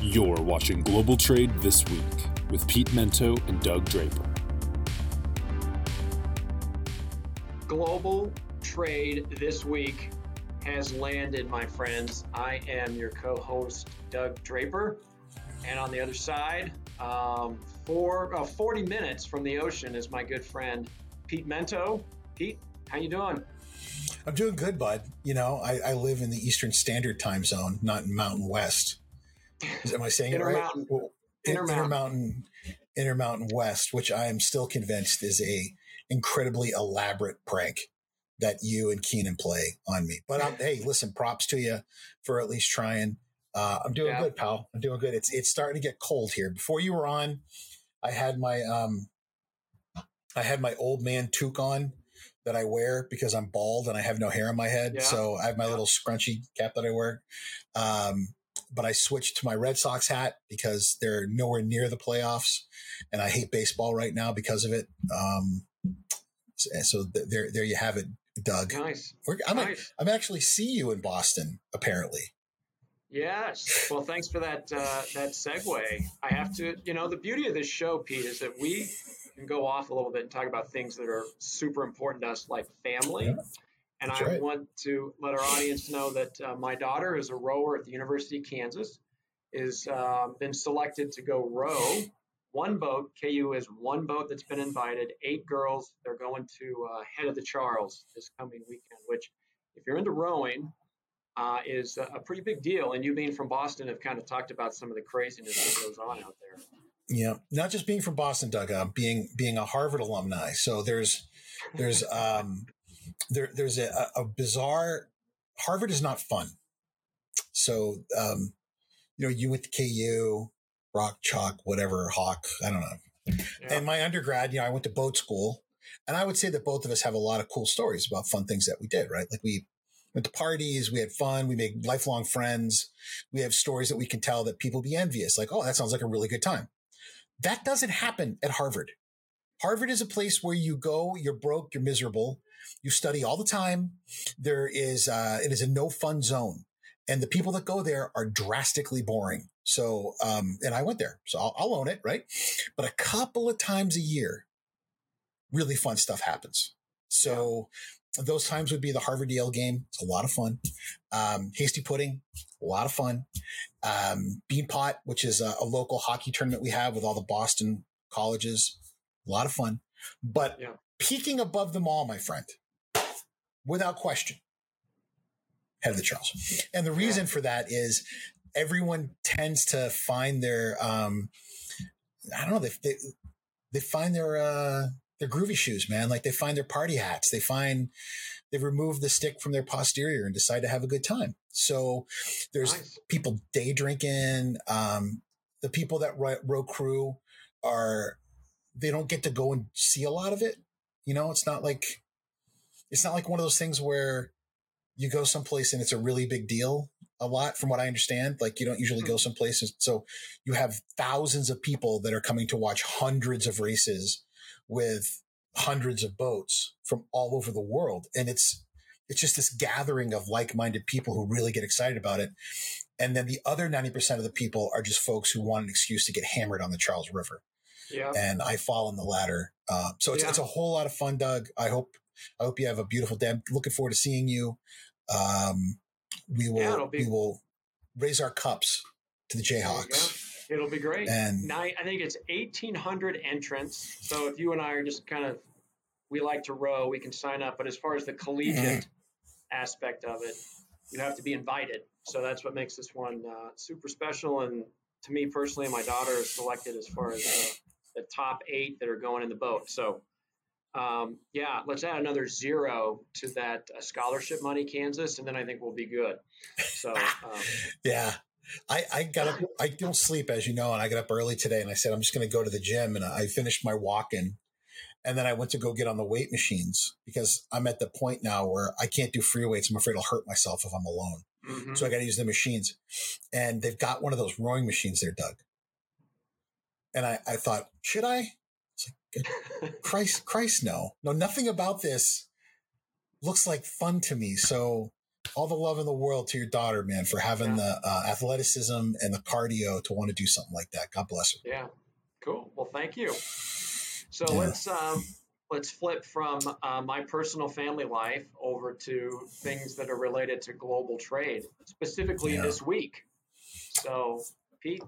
You're watching Global Trade This Week with Pete Mento and Doug Draper. Global Trade This Week has landed, my friends. I am your co host, Doug Draper. And on the other side, um, for uh, 40 minutes from the ocean, is my good friend, Pete Mento. Pete, how you doing? I'm doing good, bud. You know, I, I live in the Eastern Standard Time Zone, not in Mountain West. Am I saying it right? Intermountain. Well, Intermountain. Intermountain, Intermountain West, which I am still convinced is a incredibly elaborate prank that you and Keenan play on me. But I'm, hey, listen, props to you for at least trying. Uh, I'm doing Yeah. good, pal. I'm doing good. It's it's starting to get cold here. Before you were on, I had my um, I had my old man toque on that I wear because I'm bald and I have no hair on my head. Yeah. So I have my Yeah. little scrunchy cap that I wear. Um, but I switched to my Red Sox hat because they're nowhere near the playoffs, and I hate baseball right now because of it. Um, so, th- there, there you have it, Doug. Nice. We're, I'm, nice. I'm actually see you in Boston, apparently. Yes. Well, thanks for that uh, that segue. I have to, you know, the beauty of this show, Pete, is that we can go off a little bit and talk about things that are super important to us, like family. Yeah, and that's I right. want to let our audience know that uh, my daughter is a rower at the University of Kansas, is uh, been selected to go row. One boat, KU is one boat that's been invited. Eight girls. They're going to uh, Head of the Charles this coming weekend, which, if you're into rowing, uh, is a, a pretty big deal. And you being from Boston have kind of talked about some of the craziness that goes on out there. Yeah, not just being from Boston, Doug. Uh, being being a Harvard alumni. So there's there's um there there's a, a bizarre Harvard is not fun. So um you know you went to KU, Rock Chalk, whatever Hawk, I don't know. Yeah. And my undergrad, you know, I went to boat school, and I would say that both of us have a lot of cool stories about fun things that we did. Right, like we went to parties, we had fun, we made lifelong friends. We have stories that we can tell that people be envious. Like, oh, that sounds like a really good time. That doesn't happen at Harvard. Harvard is a place where you go, you're broke, you're miserable, you study all the time. There is, uh, it is a no fun zone. And the people that go there are drastically boring. So, um, and I went there, so I'll, I'll own it, right? But a couple of times a year, really fun stuff happens. So those times would be the Harvard Yale game. It's a lot of fun. Um, Hasty Pudding, a lot of fun. Um, Bean Pot, which is a, a local hockey tournament we have with all the Boston colleges, a lot of fun. But Yeah. Peaking above them all, my friend, without question, head of the Charles. And the reason for that is everyone tends to find their, um, I don't know, they, they, they find their, uh, their groovy shoes, man. Like they find their party hats. They find, they remove the stick from their posterior and decide to have a good time. So there's Nice. people day drinking. Um, the people that row, row crew are, they don't get to go and see a lot of it. You know, it's not like, it's not like one of those things where you go someplace and it's a really big deal a lot from what I understand. Like you don't usually go mm-hmm. someplace. and So you have thousands of people that are coming to watch hundreds of races with hundreds of boats from all over the world. And it's, it's just this gathering of like-minded people who really get excited about it. And then the other 90% of the people are just folks who want an excuse to get hammered on the Charles River. Yeah. And I fall on the latter. Uh, so it's, Yeah. it's a whole lot of fun, Doug. I hope, I hope you have a beautiful day. I'm looking forward to seeing you. Um, we will, Yeah, be- we will raise our cups to the Jayhawks. It'll be great. And- Nine, I think it's 1,800 entrants. So if you and I are just kind of, we like to row, we can sign up. But as far as the collegiate aspect of it, you have to be invited. So that's what makes this one uh, super special. And to me personally, my daughter is selected as far as uh, the top eight that are going in the boat. So um, yeah, let's add another zero to that uh, scholarship money, Kansas, and then I think we'll be good. So um, Yeah. I, I got up, I don't sleep, as you know, and I got up early today and I said, I'm just going to go to the gym and I finished my walk in. And then I went to go get on the weight machines because I'm at the point now where I can't do free weights. I'm afraid I'll hurt myself if I'm alone. mhm. So I got to use the machines. And they've got one of those rowing machines there, Doug. And I, I thought, should I? It's like, Christ, Christ, no, no, nothing about this looks like fun to me. So all the love in the world to your daughter, man, for having Yeah. the uh, athleticism and the cardio to want to do something like that. God bless her. Yeah. Cool. Well, thank you. So Yeah. let's um, let's flip from uh, my personal family life over to things that are related to global trade, specifically Yeah. this week. So, Pete,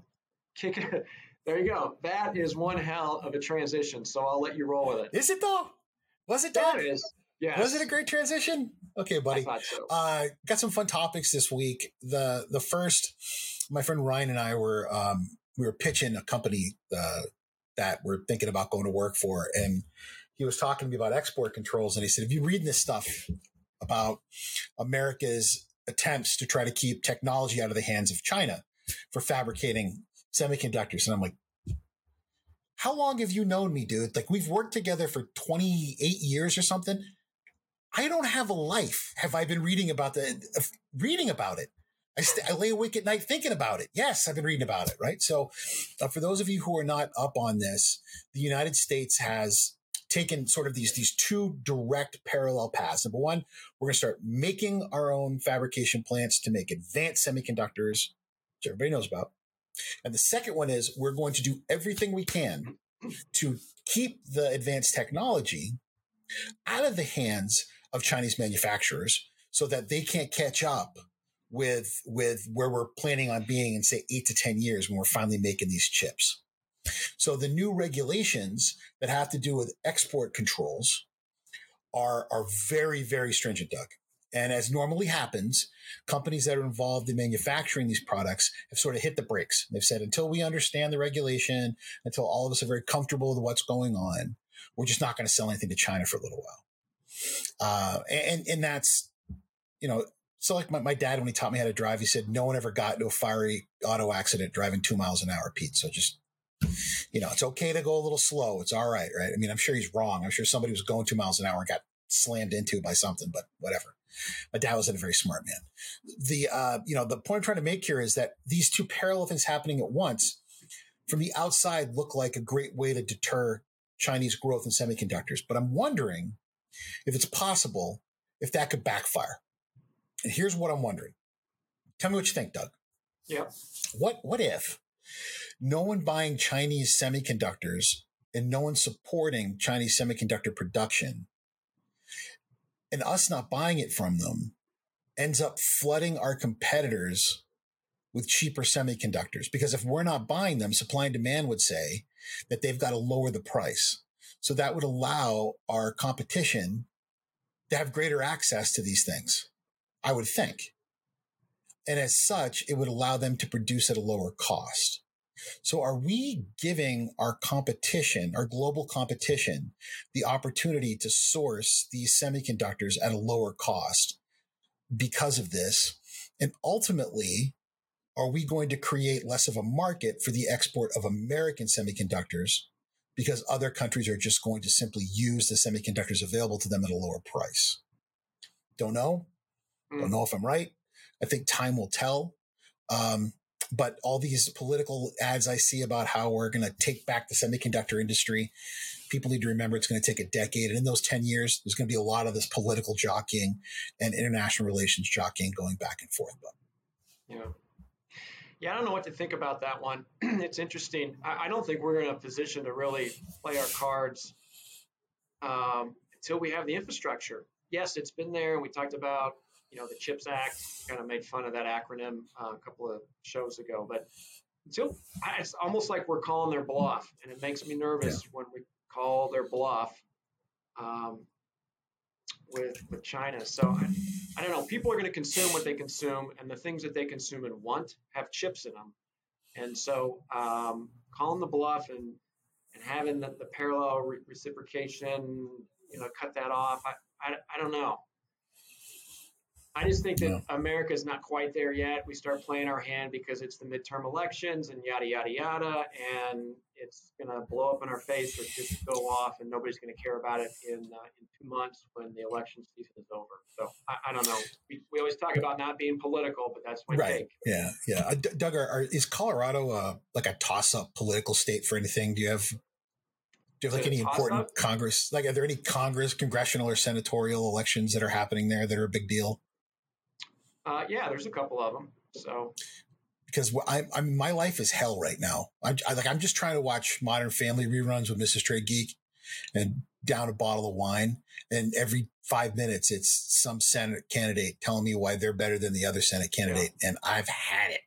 kick it. There you go. That is one hell of a transition. So I'll let you roll with it. Is it though? Was it That is. Yes. Was it a great transition? Okay, I buddy. thought so. Uh, got some fun topics this week. The the first, my friend Ryan and I were um, we were pitching a company uh, that we're thinking about going to work for, and he was talking to me about export controls, and he said, "Have you read this stuff about America's attempts to try to keep technology out of the hands of China for fabricating semiconductors?" And I'm like. How long have you known me, dude? Like we've worked together for 28 years or something. I don't have a life. Have I been reading about the uh, reading about it? I, st- I lay awake at night thinking about it. Yes, I've been reading about it. Right. So, uh, for those of you who are not up on this, the United States has taken sort of these these two direct parallel paths. Number one, we're going to start making our own fabrication plants to make advanced semiconductors, which everybody knows about. And the second one is we're going to do everything we can to keep the advanced technology out of the hands of Chinese manufacturers so that they can't catch up with with where we're planning on being in say 8 to 10 years when we're finally making these chips. So the new regulations that have to do with export controls are are very very stringent, Doug. And as normally happens, companies that are involved in manufacturing these products have sort of hit the brakes. They've said until we understand the regulation, until all of us are very comfortable with what's going on, we're just not going to sell anything to China for a little while. Uh, and, and that's, you know, so like my, my dad, when he taught me how to drive, he said, no one ever got into a fiery auto accident driving two miles an hour, Pete. So just, you know, it's okay to go a little slow. It's all right. Right. I mean, I'm sure he's wrong. I'm sure somebody was going two miles an hour and got slammed into by something, but whatever. My dad wasn't a very smart man. The, uh, you know, the point I'm trying to make here is that these two parallel things happening at once from the outside look like a great way to deter Chinese growth in semiconductors. But I'm wondering if it's possible if that could backfire. And here's what I'm wondering. Tell me what you think, Doug. Yeah. What what if no one buying Chinese semiconductors and no one supporting Chinese semiconductor production and us not buying it from them ends up flooding our competitors with cheaper semiconductors? Because if we're not buying them, supply and demand would say that they've got to lower the price. So that would allow our competition to have greater access to these things, I would think. And as such, it would allow them to produce at a lower cost. So are we giving our competition, our global competition, the opportunity to source these semiconductors at a lower cost because of this? And ultimately, are we going to create less of a market for the export of American semiconductors because other countries are just going to simply use the semiconductors available to them at a lower price? Don't know. Hmm. Don't know if I'm right. I think time will tell. Um, but all these political ads I see about how we're going to take back the semiconductor industry, people need to remember it's going to take a decade. And in those 10 years, there's going to be a lot of this political jockeying and international relations jockeying going back and forth. But Yeah. Yeah, I don't know what to think about that one. it's interesting. I, I don't think we're in a position to really play our cards um, until we have the infrastructure. Yes, it's been there. And we talked about, you know, the CHIPS Act, kind of made fun of that acronym uh, a couple of shows ago. But until I- it's almost like we're calling their bluff, and it makes me nervous when we call their bluff um, with with China. So I, I don't know. People are going to consume what they consume, and the things that they consume and want have chips in them. And so, um, calling the bluff and and having the, the parallel re- reciprocation, you know, cut that off. I, I, I don't know. I just think that Yeah. America is not quite there yet. We start playing our hand because it's the midterm elections and yada yada yada, and it's going to blow up in our face or just go off, and nobody's going to care about it in uh, in two months when the election season is over. So I, I don't know. We, we always talk about not being political, but that's my right. take. Yeah. Yeah. Uh, D- Doug, are, are, is Colorado uh, like a toss up political state for anything? Do you have. Do you have like any important toss-up? Congress? Like, are there any Congress, congressional, or senatorial elections that are happening there that are a big deal? Uh, yeah, there's a couple of them. So because I, I mean, my life is hell right now. I'm I, like, I'm just trying to watch Modern Family reruns with Mrs. Trade Geek and down a bottle of wine. And every five minutes, it's some Senate candidate telling me why they're better than the other Senate candidate. Yeah. And I've had it.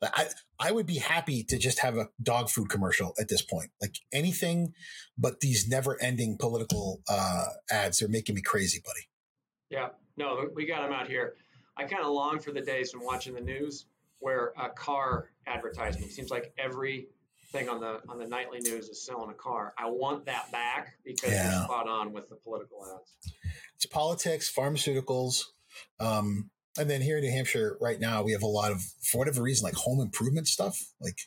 Like, I, I would be happy to just have a dog food commercial at this point. Like anything but these never ending political uh, ads are making me crazy, buddy. Yeah. No, we got them out here. I kind of long for the days from watching the news where a car advertisement seems like every thing on the on the nightly news is selling a car. I want that back because yeah. you're spot on with the political ads. It's politics, pharmaceuticals, um, and then here in New Hampshire right now we have a lot of for whatever reason like home improvement stuff, like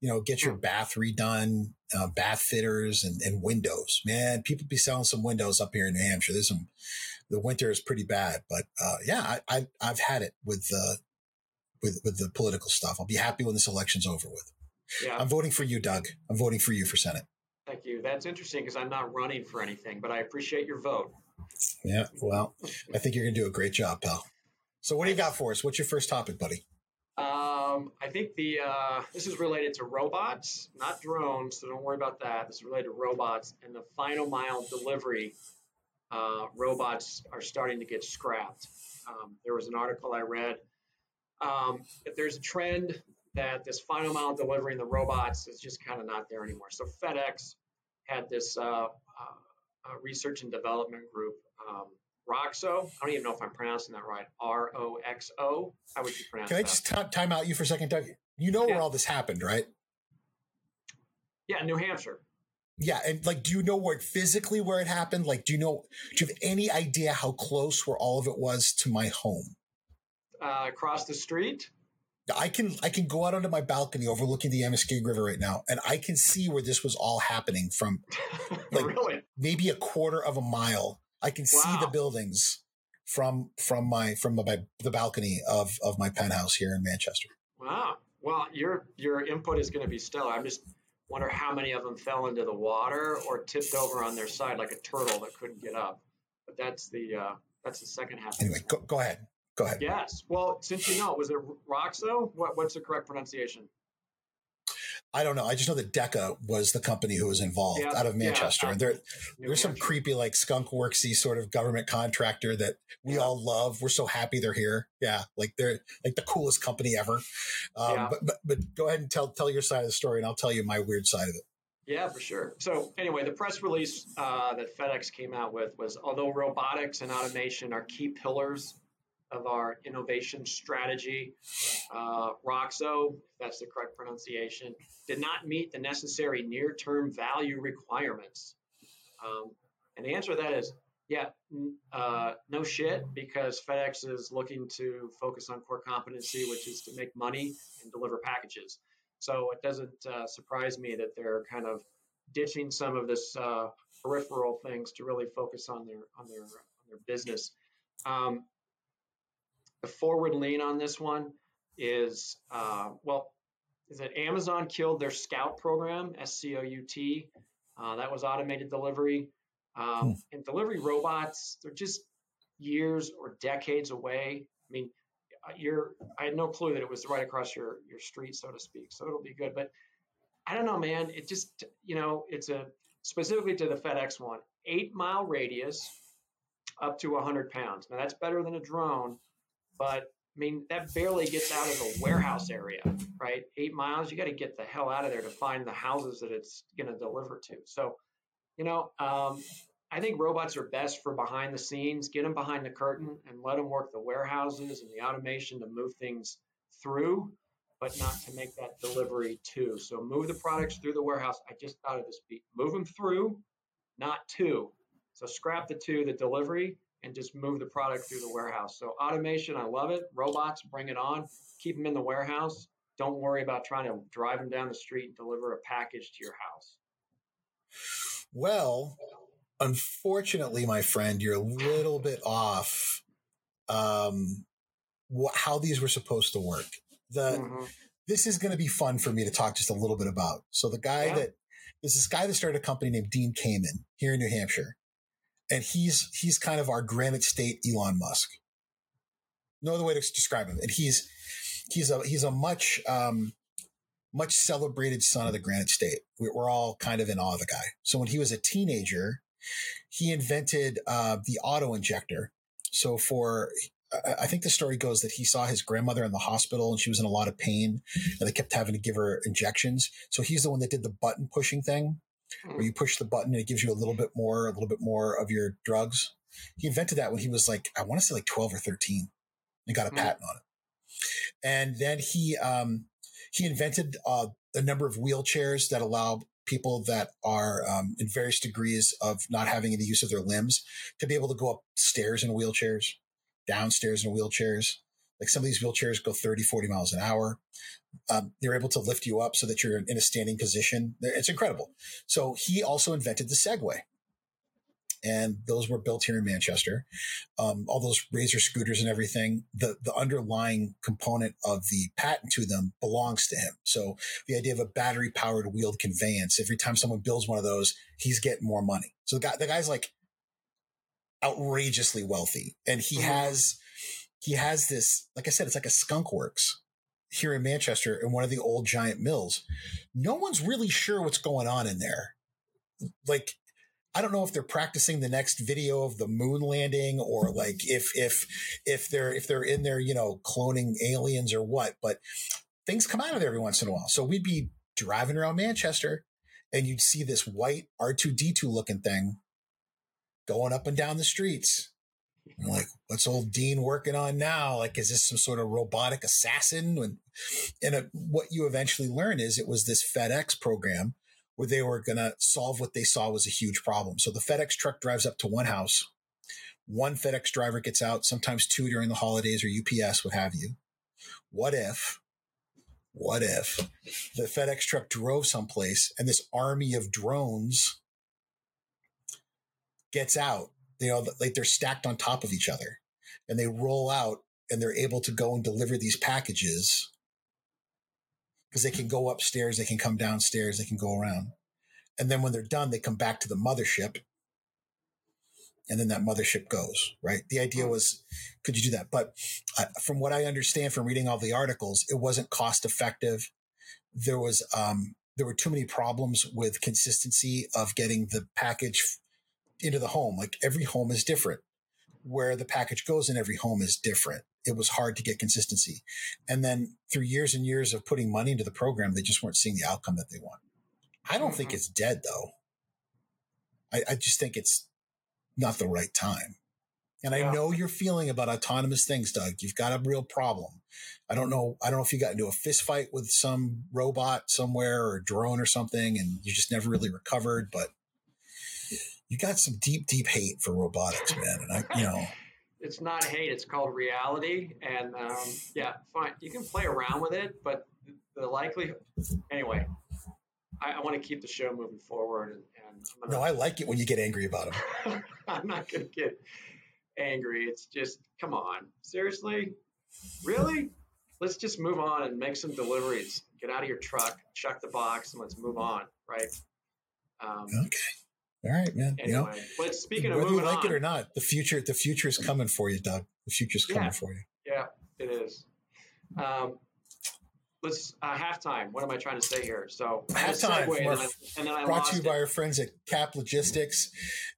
you know get your hmm. bath redone, uh, bath fitters, and, and windows. Man, people be selling some windows up here in New Hampshire. There's some. The winter is pretty bad, but uh, yeah, I, I have had it with uh, with with the political stuff. I'll be happy when this election's over with. Yeah. I'm voting for you, Doug. I'm voting for you for Senate. Thank you. That's interesting because I'm not running for anything, but I appreciate your vote. Yeah, well, I think you're going to do a great job, pal. So, what do you got for us? What's your first topic, buddy? Um, I think the uh, this is related to robots, not drones. So don't worry about that. This is related to robots and the final mile delivery. Uh, robots are starting to get scrapped. Um, there was an article I read um, there's a trend that this final mile delivery and the robots is just kind of not there anymore. So FedEx had this uh, uh, uh, research and development group, um, Roxo. I don't even know if I'm pronouncing that right. R O X O. How would you pronounce Can I just t- time out you for a second, Doug? You know yeah. where all this happened, right? Yeah, New Hampshire. Yeah, and like, do you know where physically where it happened? Like, do you know? Do you have any idea how close where all of it was to my home? uh, across the street. I can I can go out onto my balcony overlooking the Amoskeag River right now, and I can see where this was all happening from, like really? maybe a quarter of a mile. I can wow. see the buildings from from my from my, the balcony of of my penthouse here in Manchester. Wow. Well, your your input is going to be stellar. I'm just wonder how many of them fell into the water or tipped over on their side like a turtle that couldn't get up. But that's the uh, that's the second half. Anyway, go, go ahead. Go ahead. Yes. Well, since you know, was it Roxo? What, what's the correct pronunciation? I don't know. I just know that Deka was the company who was involved yeah, out of Manchester. Yeah, and there, there's some creepy, like skunk worksy sort of government contractor that we yeah. all love. We're so happy they're here. Yeah. Like they're like the coolest company ever. Um, but, but, but go ahead and tell, tell your side of the story and I'll tell you my weird side of it. Yeah, for sure. So anyway, the press release uh, that FedEx came out with was, although robotics and automation are key pillars of our innovation strategy. Uh, Roxo, if that's the correct pronunciation, did not meet the necessary near term value requirements. Um, and the answer to that is yeah, uh, no shit, because FedEx is looking to focus on core competency, which is to make money and deliver packages. So it doesn't uh, surprise me that they're kind of ditching some of this uh, peripheral things to really focus on their on their on their business. Um, the forward lean on this one is uh, well, is that Amazon killed their Scout program, S C O U T. Uh, that was automated delivery. Um, hmm. And delivery robots, they're just years or decades away. I mean, uh, you're, I had no clue that it was right across your, your street, so to speak. So it'll be good. But I don't know, man. It just, you know, it's a specifically to the FedEx one, eight mile radius up to 100 pounds. Now that's better than a drone, but I mean, that barely gets out of the warehouse area, right? Eight miles, you got to get the hell out of there to find the houses that it's going to deliver to. So, you know, um, I think robots are best for behind the scenes. Get them behind the curtain and let them work the warehouses and the automation to move things through, but not to make that delivery to. So, move the products through the warehouse. I just thought of this Pete. Move them through, not to. So, scrap the to, the delivery, and just move the product through the warehouse. So automation, I love it. Robots, bring it on. Keep them in the warehouse. Don't worry about trying to drive them down the street and deliver a package to your house. Well, unfortunately, my friend, you're a little bit off um, wh- how these were supposed to work. The mm-hmm. this is going to be fun for me to talk just a little bit about. So the guy yeah. that there's this guy that started a company named Dean Kamen here in New Hampshire and he's he's kind of our Granite State Elon Musk. No other way to describe him. And he's he's a he's a much um, much celebrated son of the Granite State. We're all kind of in awe of the guy. So when he was a teenager, he invented uh, the auto injector. So for I think the story goes that he saw his grandmother in the hospital and she was in a lot of pain and they kept having to give her injections. So he's the one that did the button pushing thing where you push the button and it gives you a little bit more, a little bit more of your drugs. He invented that when he was like, I want to say like 12 or 13 and got a patent on it. And then he, um, he invented uh, a number of wheelchairs that allow people that are um, in various degrees of not having any use of their limbs to be able to go upstairs in wheelchairs downstairs in wheelchairs. Like some of these wheelchairs go 30, 40 miles an hour. Um, they're able to lift you up so that you're in a standing position. It's incredible. So he also invented the Segway. And those were built here in Manchester. Um, all those razor scooters and everything, the, the underlying component of the patent to them belongs to him. So the idea of a battery powered wheeled conveyance, every time someone builds one of those, he's getting more money. So the guy, the guy's like outrageously wealthy and he mm-hmm. has he has this like i said it's like a skunk works here in manchester in one of the old giant mills. No one's really sure what's going on in there. Like i don't know if they're practicing the next video of the moon landing or like if if if they're if they're in there you know cloning aliens or what but things come out of there every once in a while. So we'd be driving around manchester and you'd see this white r2d2 looking thing going up and down the streets. I'm like, what's old Dean working on now? Like, is this some sort of robotic assassin? And, and a, what you eventually learn is it was this FedEx program where they were going to solve what they saw was a huge problem. So the FedEx truck drives up to one house. One FedEx driver gets out, sometimes two during the holidays or UPS, what have you. What if, what if the FedEx truck drove someplace and this army of drones gets out, you know, like they're stacked on top of each other and they roll out and they're able to go and deliver these packages because they can go upstairs, they can come downstairs, they can go around. And then when they're done, they come back to the mothership and then that mothership goes, right? The idea was, could you do that? But uh, from what I understand from reading all the articles, it wasn't cost effective. There was, um, there were too many problems with consistency of getting the package into the home. Like every home is different. Where the package goes in every home is different. It was hard to get consistency. And then through years and years of putting money into the program, they just weren't seeing the outcome that they want. I don't mm-hmm. think it's dead though. I, I, just think it's not the right time. And I know your feeling about autonomous things, Doug. You've got a real problem. I don't know. I don't know if you got into a fist fight with some robot somewhere or drone or something, and you just never really recovered. But you got some deep, deep hate for robotics, man. And I, you know, it's not hate; it's called reality. And um, yeah, fine, you can play around with it, but the likelihood, anyway. I, I want to keep the show moving forward. And, and gonna, no, I like it when you get angry about them. I'm not going to get angry. It's just, come on, seriously, really? Let's just move on and make some deliveries. Get out of your truck, check the box, and let's move on, right? Um, okay. All right, man. Anyway, you know, but speaking of whether you like on, it or not, the future the future is coming for you, Doug. The future's coming yeah, for you. Yeah, it is. Um, let's uh, halftime. What am I trying to say here? So halftime, and then I, brought to you it. by our friends at Cap Logistics.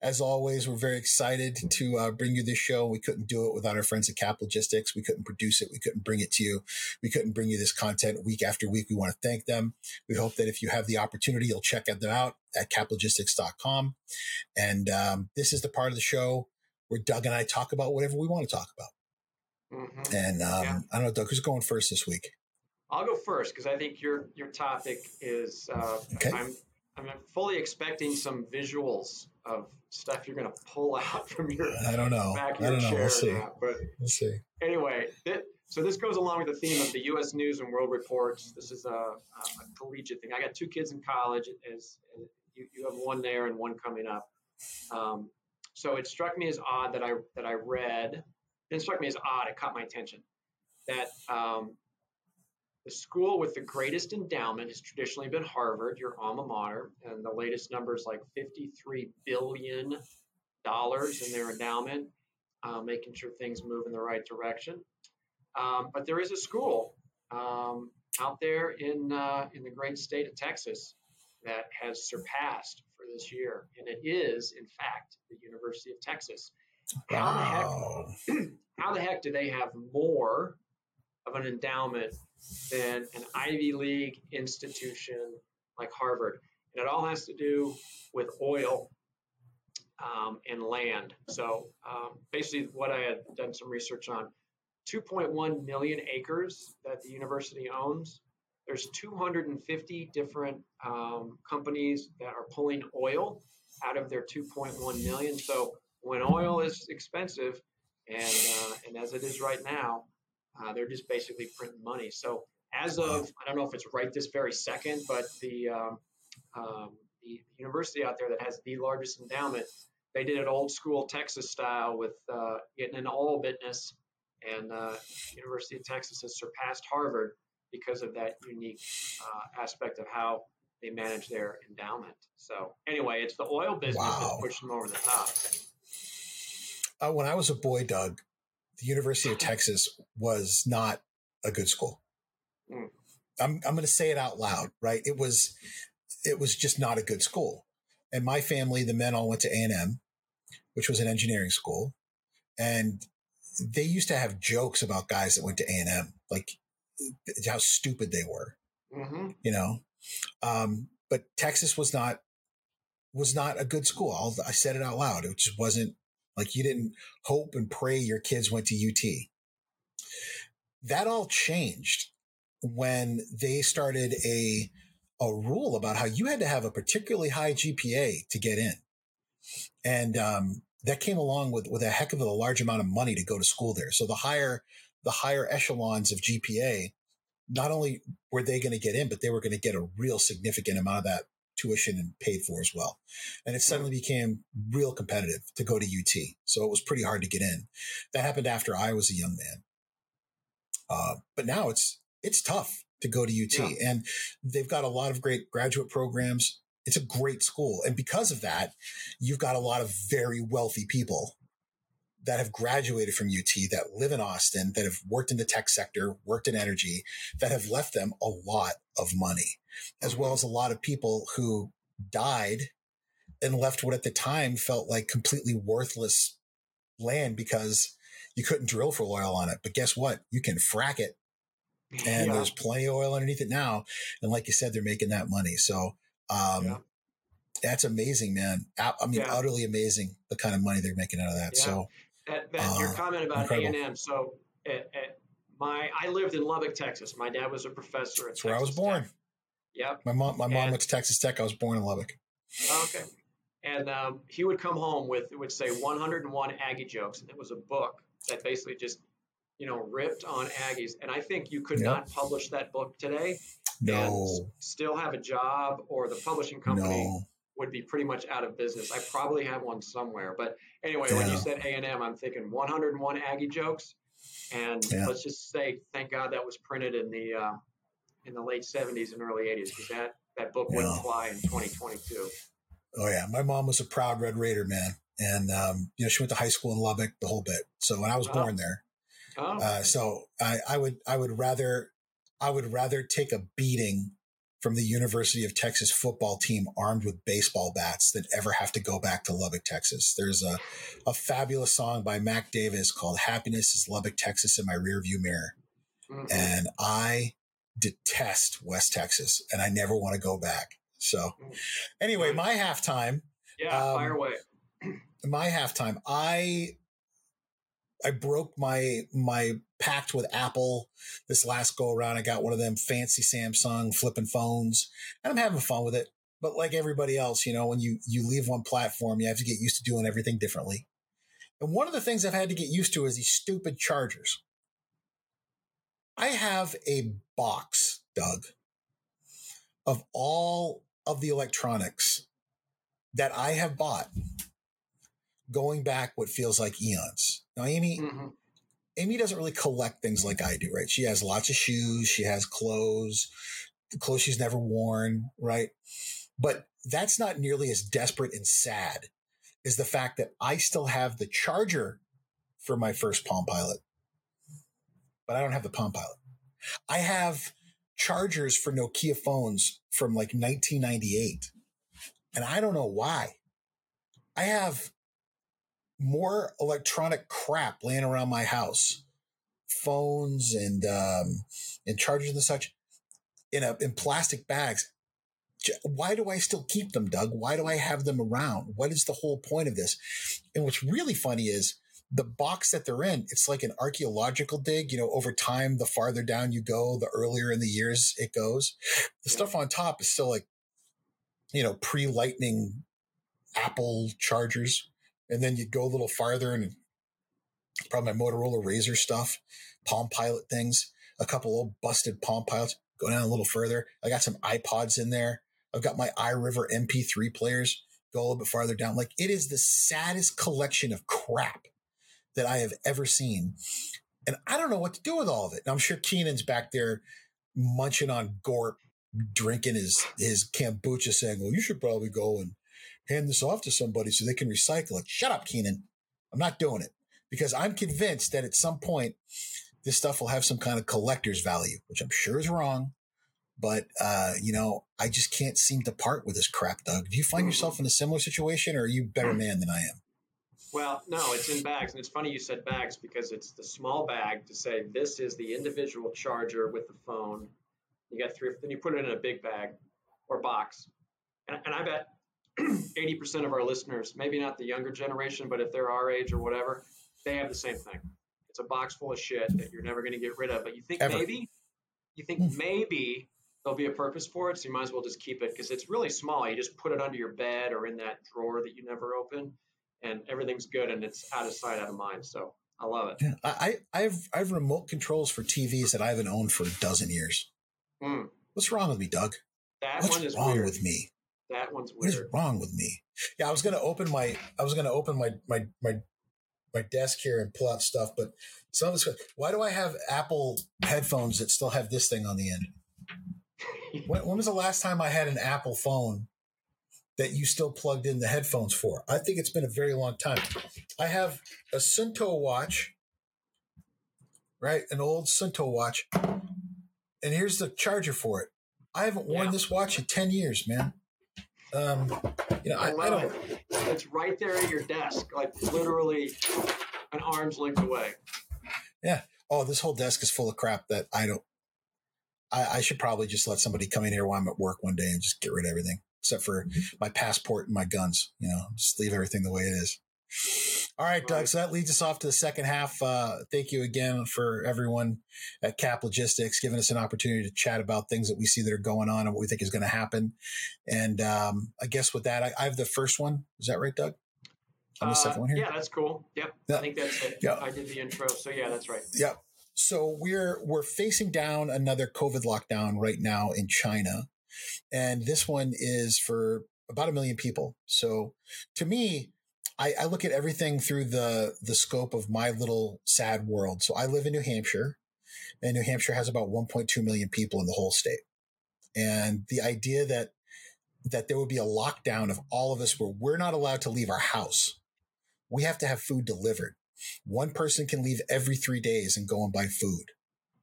As always, we're very excited to uh, bring you this show. We couldn't do it without our friends at Cap Logistics. We couldn't produce it. We couldn't bring it to you. We couldn't bring you this content week after week. We want to thank them. We hope that if you have the opportunity, you'll check them out at caplogistics.com. And um, this is the part of the show where Doug and I talk about whatever we want to talk about. Mm-hmm. And um, yeah. I don't know, Doug, who's going first this week? I'll go first because I think your your topic is. Uh, okay. I'm I'm fully expecting some visuals of stuff you're going to pull out from your. I don't know. Back I don't know. We'll see. but we'll see. Anyway, so this goes along with the theme of the U.S. News and World Reports. This is a, a collegiate thing. I got two kids in college. As, as you, you have one there and one coming up. Um, so it struck me as odd that I that I read. It struck me as odd. It caught my attention that um, the school with the greatest endowment has traditionally been Harvard, your alma mater, and the latest number is like $53 billion in their endowment, uh, making sure things move in the right direction. Um, but there is a school um, out there in uh, in the great state of Texas that has surpassed for this year, and it is, in fact, the University of Texas. How Wow. the heck? How the heck do they have more of an endowment than an Ivy League institution like Harvard? And it all has to do with oil um, and land. So um, basically, what I had done some research on 2.1 million acres that the university owns. There's 250 different um, companies that are pulling oil out of their 2.1 million. So when oil is expensive, and uh, and as it is right now, uh, they're just basically printing money. So as of I don't know if it's right this very second, but the um, um, the university out there that has the largest endowment, they did it old school Texas style with uh, getting an oil business, and uh, University of Texas has surpassed Harvard because of that unique uh, aspect of how they manage their endowment. So anyway, it's the oil business Wow. that's pushing them over the top. Uh, when I was a boy, Doug, the University of Texas was not a good school. Mm. I'm I'm going to say it out loud, right? It was it was just not a good school. And my family, the men all went to A and M, which was an engineering school, and they used to have jokes about guys that went to A and M, like how stupid they were, hmm you know. Um, but Texas was not was not a good school. I'll, I said it out loud. It just wasn't like you didn't hope and pray your kids went to UT. That all changed when they started a a rule about how you had to have a particularly high GPA to get in, and um, that came along with with a heck of a large amount of money to go to school there. So the higher the higher echelons of GPA, not only were they going to get in, but they were going to get a real significant amount of that tuition and paid for as well. And it suddenly became real competitive to go to UT. So it was pretty hard to get in. That happened after I was a young man. Uh, but now it's it's tough to go to UT, Yeah. and they've got a lot of great graduate programs. It's a great school, and because of that, you've got a lot of very wealthy people that have graduated from UT that live in Austin, that have worked in the tech sector, worked in energy, that have left them a lot of money, as well as a lot of people who died and left what at the time felt like completely worthless land because you couldn't drill for oil on it. But guess what? You can frack it and Yeah. there's plenty of oil underneath it now. And like you said, they're making that money. So, um, Yeah. that's amazing, man. I I mean, Yeah. utterly amazing the kind of money they're making out of that. So, That, that your Uh, comment about A and M. So, at, at my I lived in Lubbock, Texas. My dad was a professor at that's where I was born. Tech. Yep. My mom, my mom And- went to Texas Tech. I was born in Lubbock. Okay. And um, he would come home with it would say 101 Aggie jokes, and it was a book that basically just you know ripped on Aggies. And I think you could Yep. not publish that book today and No, still have a job, or the publishing company no. would be pretty much out of business. I probably have one somewhere. But anyway, when you said A and M, I'm thinking 101 Aggie jokes, and Yeah. let's just say, thank God that was printed in the uh, in the late 70s and early 80s because that that book wouldn't fly in 2022. Oh yeah, my mom was a proud Red Raider man, and um, you know she went to high school in Lubbock, the whole bit. So when I was Oh. born there, Oh, uh, so I, I would I would rather I would rather take a beating from the University of Texas football team armed with baseball bats than ever have to go back to Lubbock, Texas. There's a a fabulous song by Mac Davis called "Happiness Is Lubbock, Texas" in my rearview mirror, mhm. and I detest West Texas, and I never want to go back. So anyway, my halftime yeah, um, fire away. my halftime i i broke my my pact with apple this last go around. I got one of them fancy samsung flipping phones and i'm having fun with it. But like everybody else you know when you you leave one platform you have to get used to doing everything differently. And one of the things i've had to get used to is these stupid chargers. I have a box doug of all of the electronics that i have bought going back what feels like eons. Now, Amy, Mhm. Amy doesn't really collect things like I do, right? She has lots of shoes, she has clothes, the clothes she's never worn, right? But that's not nearly as desperate and sad as the fact that I still have the charger for my first Palm Pilot. but I don't have the Palm Pilot. I have chargers for Nokia phones from like 1998. And I don't know why. I have more electronic crap laying around my house, phones and um, and chargers and such, in a in plastic bags. Why do I still keep them, Doug? Why do I have them around? What is the whole point of this? And what's really funny is the box that they're in, it's like an archaeological dig. You know, over time, the farther down you go, the earlier in the years it goes. The stuff on top is still like, you know, pre lightning Apple chargers. And then you go a little farther and probably my Motorola Razor stuff, Palm Pilot things, a couple old busted Palm Pilots. Go down a little further. I got some iPods in there. I've got my iRiver MP3 players. Go a little bit farther down. Like it is the saddest collection of crap that I have ever seen. And I don't know what to do with all of it. And I'm sure Keenan's back there munching on Gorp, drinking his, his kombucha saying, well, you should probably go and hand this off to somebody so they can recycle it. Shut up, Keenan. I'm not doing it because I'm convinced that at some point this stuff will have some kind of collector's value, which I'm sure is wrong. But, uh, you know, I just can't seem to part with this crap, Doug. Do you find yourself in a similar situation or are you a better man than I am? Well, no, it's in bags. And it's funny you said bags because it's the small bag to say this is the individual charger with the phone. You got three, then you put it in a big bag or box. And, and I bet 80% of our listeners, maybe not the younger generation, but if they're our age or whatever, they have the same thing. It's a box full of shit that you're never going to get rid of. But you think Ever. maybe, you think hmm. maybe there'll be a purpose for it, so you might as well just keep it because it's really small. You just put it under your bed or in that drawer that you never open, and everything's good and it's out of sight, out of mind. So I love it. Yeah, I, I've I've remote controls for TVs that I haven't owned for a dozen years. Mm. What's wrong with me, Doug? That What's one is wrong weird. with me? That one's weird. What is wrong with me? Yeah, I was gonna open my I was gonna open my my my my desk here and pull out stuff, but some of this. Why do I have Apple headphones that still have this thing on the end? when, when was the last time I had an Apple phone that you still plugged in the headphones for? I think it's been a very long time. I have a Suunto watch, right? An old Suunto watch, and here's the charger for it. I haven't worn yeah. this watch in ten years, man. Um, you know, I, I, I don't. It. It's right there at your desk, like literally an arm's length away. Yeah. Oh, this whole desk is full of crap that I don't. I, I should probably just let somebody come in here while I'm at work one day and just get rid of everything except for mm-hmm. my passport and my guns. You know, just leave everything the way it is. All right, Doug. So that leads us off to the second half. Uh, thank you again for everyone at Cap Logistics giving us an opportunity to chat about things that we see that are going on and what we think is going to happen. And um, I guess with that, I, I, have the first one. Is that right, Doug? I'm the uh, second one here. Yeah, that's cool. Yep. Yeah. I think that's it. Yeah. I did the intro, so yeah, that's right. Yep. So we're we're facing down another COVID lockdown right now in China, and this one is for about a million people. So to me, I, I look at everything through the the scope of my little sad world. So I live in New Hampshire, and New Hampshire has about 1.2 million people in the whole state. And the idea that that there would be a lockdown of all of us where we're not allowed to leave our house. We have to have food delivered. One person can leave every three days and go and buy food.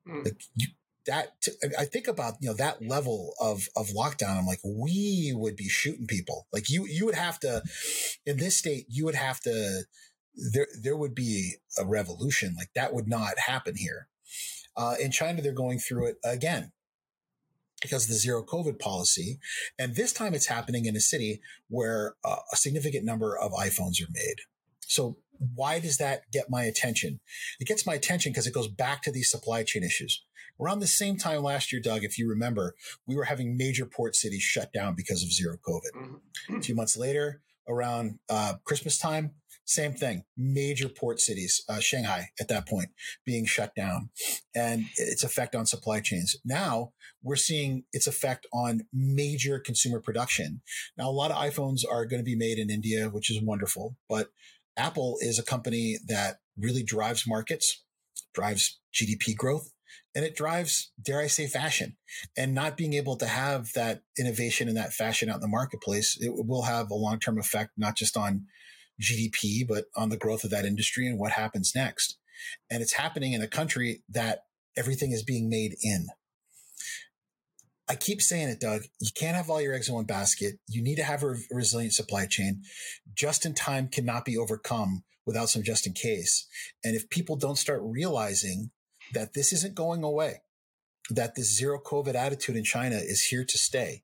Mm. Like you, that I think about you know that level of of lockdown. I'm like, we would be shooting people. Like you you would have to in this state, you would have to there there would be a revolution. Like that would not happen here. Uh, in China, they're going through it again because of the zero COVID policy, and this time it's happening in a city where uh, a significant number of iPhones are made. So why does that get my attention? It gets my attention because it goes back to these supply chain issues. Around the same time last year, Doug, if you remember, we were having major port cities shut down because of zero COVID. Mm-hmm. A few months later, around uh, Christmas time, same thing. Major port cities, uh, Shanghai at that point, being shut down, and its effect on supply chains. Now we're seeing its effect on major consumer production. Now a lot of iPhones are going to be made in India, which is wonderful, but Apple is a company that really drives markets, drives GDP growth, and it drives, dare I say, fashion. And not being able to have that innovation and that fashion out in the marketplace, it will have a long term effect, not just on GDP, but on the growth of that industry and what happens next. And it's happening in a country that everything is being made in. I keep saying it, Doug. You can't have all your eggs in one basket. You need to have a resilient supply chain. Just in time cannot be overcome without some just in case. And if people don't start realizing that this isn't going away, that this zero COVID attitude in China is here to stay,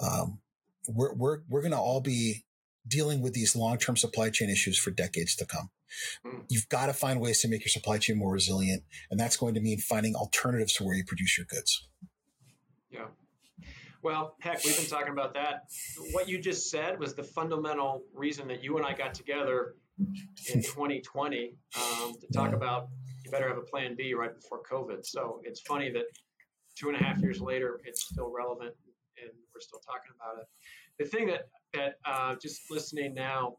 um, we're we're we're going to all be dealing with these long term supply chain issues for decades to come. Mm. You've got to find ways to make your supply chain more resilient, and that's going to mean finding alternatives to where you produce your goods. Yeah. Well, heck, we've been talking about that. What you just said was the fundamental reason that you and I got together in 2020 um, to talk yeah. about you better have a plan B right before COVID. So it's funny that two and a half years later, it's still relevant and we're still talking about it. The thing that, that uh, just listening now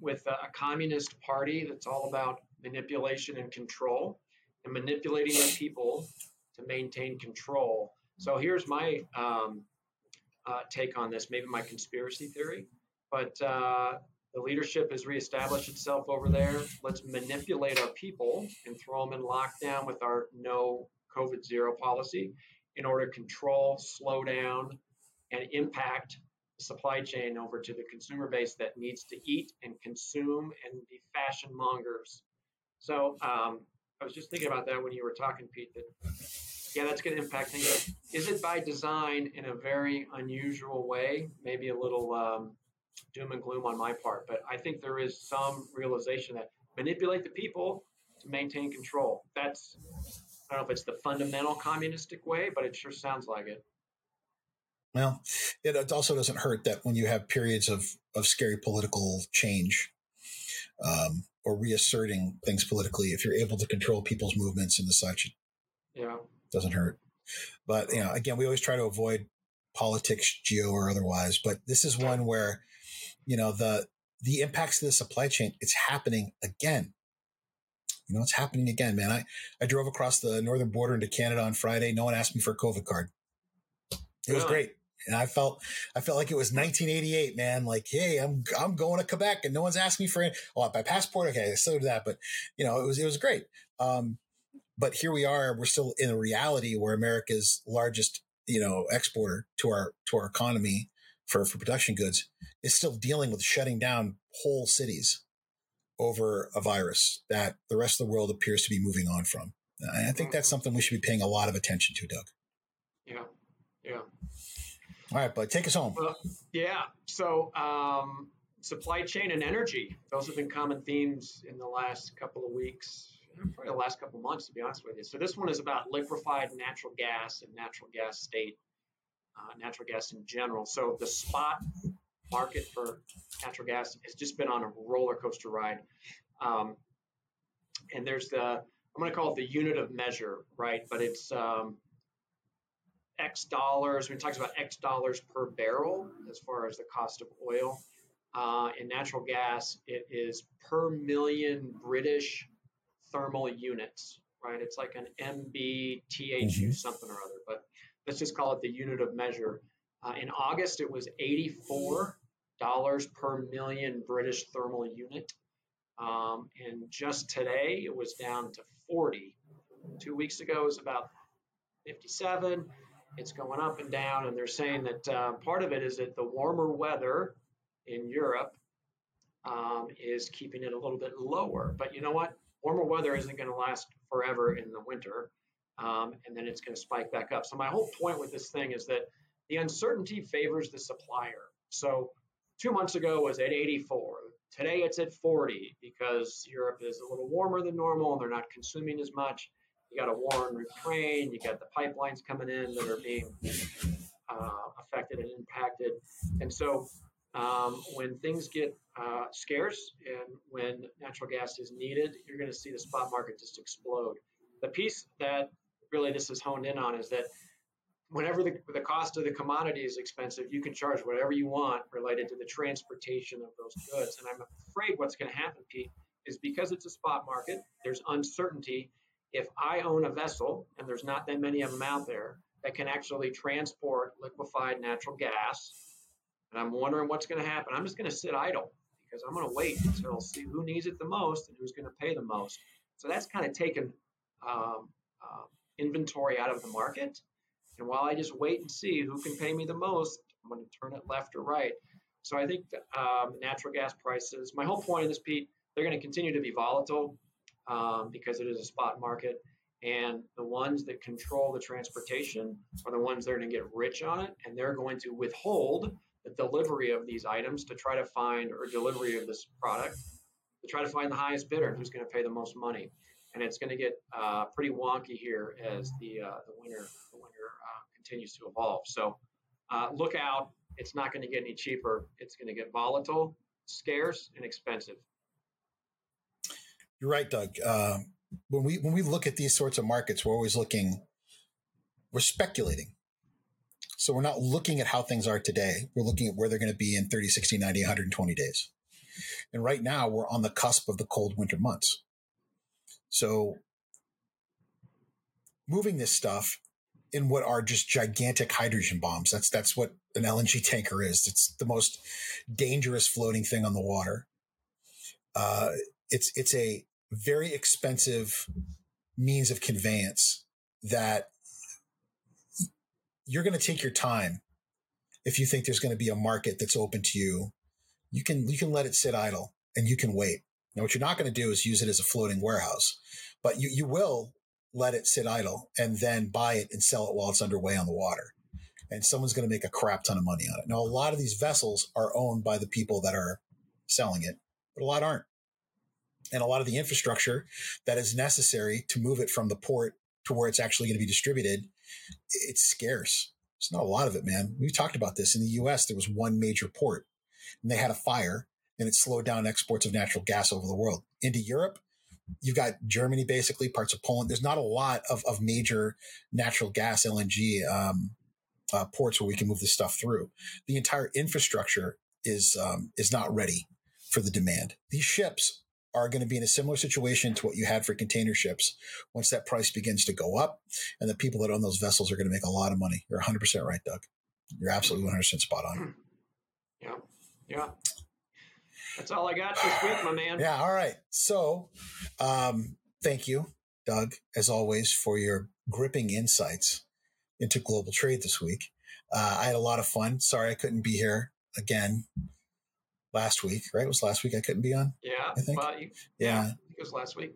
with a, a communist party that's all about manipulation and control and manipulating the people to maintain control so here's my um, uh, take on this, maybe my conspiracy theory. But uh, the leadership has reestablished itself over there. Let's manipulate our people and throw them in lockdown with our no COVID zero policy in order to control, slow down, and impact the supply chain over to the consumer base that needs to eat and consume and be fashion mongers. So um, I was just thinking about that when you were talking, Pete, that yeah, that's going to impact things. Is it by design in a very unusual way? Maybe a little um, doom and gloom on my part, but I think there is some realization that manipulate the people to maintain control. That's I don't know if it's the fundamental communistic way, but it sure sounds like it. Well, it also doesn't hurt that when you have periods of, of scary political change um, or reasserting things politically, if you're able to control people's movements and the such, yeah, doesn't hurt. But you know, again, we always try to avoid politics, geo or otherwise. But this is one where, you know, the the impacts of the supply chain, it's happening again. You know, it's happening again, man. I, I drove across the northern border into Canada on Friday. No one asked me for a COVID card. It was great. And I felt, I felt like it was 1988, man. Like, hey, I'm, I'm going to Quebec and no one's asking me for it. Well, my passport. Okay. I still do that, but you know, it was, it was great. Um, but here we are, we're still in a reality where America's largest, you know, exporter to our to our economy for, for production goods is still dealing with shutting down whole cities over a virus that the rest of the world appears to be moving on from. And I think that's something we should be paying a lot of attention to, Doug. Yeah. Yeah. All right, bud, take us home. Well, yeah. So, um, supply chain and energy, those have been common themes in the last couple of weeks probably the last couple months, to be honest with you. So this one is about liquefied natural gas and natural gas state, uh, natural gas in general. So the spot market for natural gas has just been on a roller coaster ride. Um, and there's the, I'm going to call it the unit of measure, right? But it's um, X dollars. When it talks about X dollars per barrel as far as the cost of oil. Uh, in natural gas, it is per million British thermal units, right? It's like an MBTHU mm-hmm. something or other, but let's just call it the unit of measure. Uh, in August, it was $84 per million British thermal unit. Um, and just today, it was down to 40. Two weeks ago, it was about 57. It's going up and down, and they're saying that uh, part of it is that the warmer weather in Europe um, is keeping it a little bit lower. But you know what? Warmer weather isn't going to last forever in the winter, um, and then it's going to spike back up. So my whole point with this thing is that the uncertainty favors the supplier. So two months ago was at 84. Today it's at 40 because Europe is a little warmer than normal and they're not consuming as much. You got a war in Ukraine. You got the pipelines coming in that are being uh, affected and impacted, and so um, when things get uh, scarce and when natural gas is needed, you're going to see the spot market just explode. The piece that really this is honed in on is that whenever the, the cost of the commodity is expensive, you can charge whatever you want related to the transportation of those goods. And I'm afraid what's going to happen, Pete, is because it's a spot market, there's uncertainty. If I own a vessel, and there's not that many of them out there, that can actually transport liquefied natural gas and I'm wondering what's going to happen. I'm just going to sit idle because I'm going to wait until see who needs it the most and who's going to pay the most. So that's kind of taken um, uh, inventory out of the market. And while I just wait and see who can pay me the most, I'm going to turn it left or right. So I think um, natural gas prices, my whole point of this, Pete, they're going to continue to be volatile um, because it is a spot market. And the ones that control the transportation are the ones that are going to get rich on it, and they're going to withhold delivery of these items to try to find, or delivery of this product, to try to find the highest bidder who's going to pay the most money. And it's going to get uh, pretty wonky here as the uh, the winter the uh, continues to evolve. So uh, look out! It's not going to get any cheaper. It's going to get volatile, scarce, and expensive. You're right, Doug. Uh, when we when we look at these sorts of markets, we're always looking. We're speculating. So we're not looking at how things are today. We're looking at where they're going to be in 30, 60, 90, 120 days. And right now we're on the cusp of the cold winter months. So moving this stuff in what are just gigantic hydrogen bombs. That's that's what an LNG tanker is. It's the most dangerous floating thing on the water. Uh, it's it's a very expensive means of conveyance that you're going to take your time if you think there's going to be a market that's open to you. You can you can let it sit idle and you can wait. Now what you're not going to do is use it as a floating warehouse but you you will let it sit idle and then buy it and sell it while it's underway on the water. And someone's going to make a crap ton of money on it. Now a lot of these vessels are owned by the people that are selling it but a lot aren't. And a lot of the infrastructure that is necessary to move it from the port to where it's actually going to be distributed, it's scarce. There's not a lot of it, man. We've talked about this. In the US, there was one major port and they had a fire and it slowed down exports of natural gas over the world. Into Europe, you've got Germany, basically, parts of Poland. There's not a lot of, of major natural gas LNG um, uh, ports where we can move this stuff through. The entire infrastructure is um, is not ready for the demand. These ships are going to be in a similar situation to what you had for container ships once that price begins to go up. And the people that own those vessels are going to make a lot of money. You're 100% right, Doug. You're absolutely 100% spot on. Yeah. Yeah. That's all I got this week, my man. Yeah. All right. So, um, thank you, Doug, as always, for your gripping insights into global trade this week. Uh, I had a lot of fun. Sorry I couldn't be here again last week, right? It was last week I couldn't be on. Yeah, I think. Well, you, yeah. yeah, it was last week.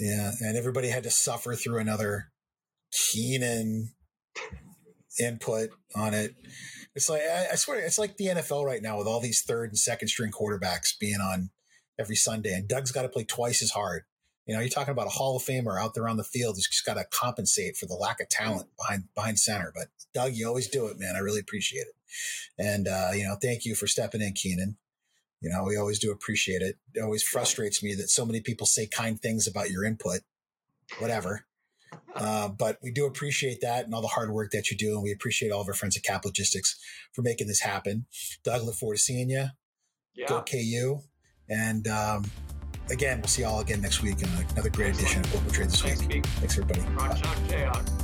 Yeah, and everybody had to suffer through another Keenan input on it. It's like I, I swear, it's like the NFL right now with all these third and second string quarterbacks being on every Sunday, and Doug's got to play twice as hard. You know, you're talking about a Hall of Famer out there on the field who's just got to compensate for the lack of talent behind behind center. But Doug, you always do it, man. I really appreciate it. And uh, you know, thank you for stepping in, Keenan. You know, we always do appreciate it. It always frustrates me that so many people say kind things about your input, whatever. Uh, but we do appreciate that and all the hard work that you do. And we appreciate all of our friends at Cap Logistics for making this happen. Doug, look forward to seeing you. Yeah. Go KU. And um, again, we'll see you all again next week in another great edition of Global Trade this Thanks, week. Pete. Thanks, everybody. Rock.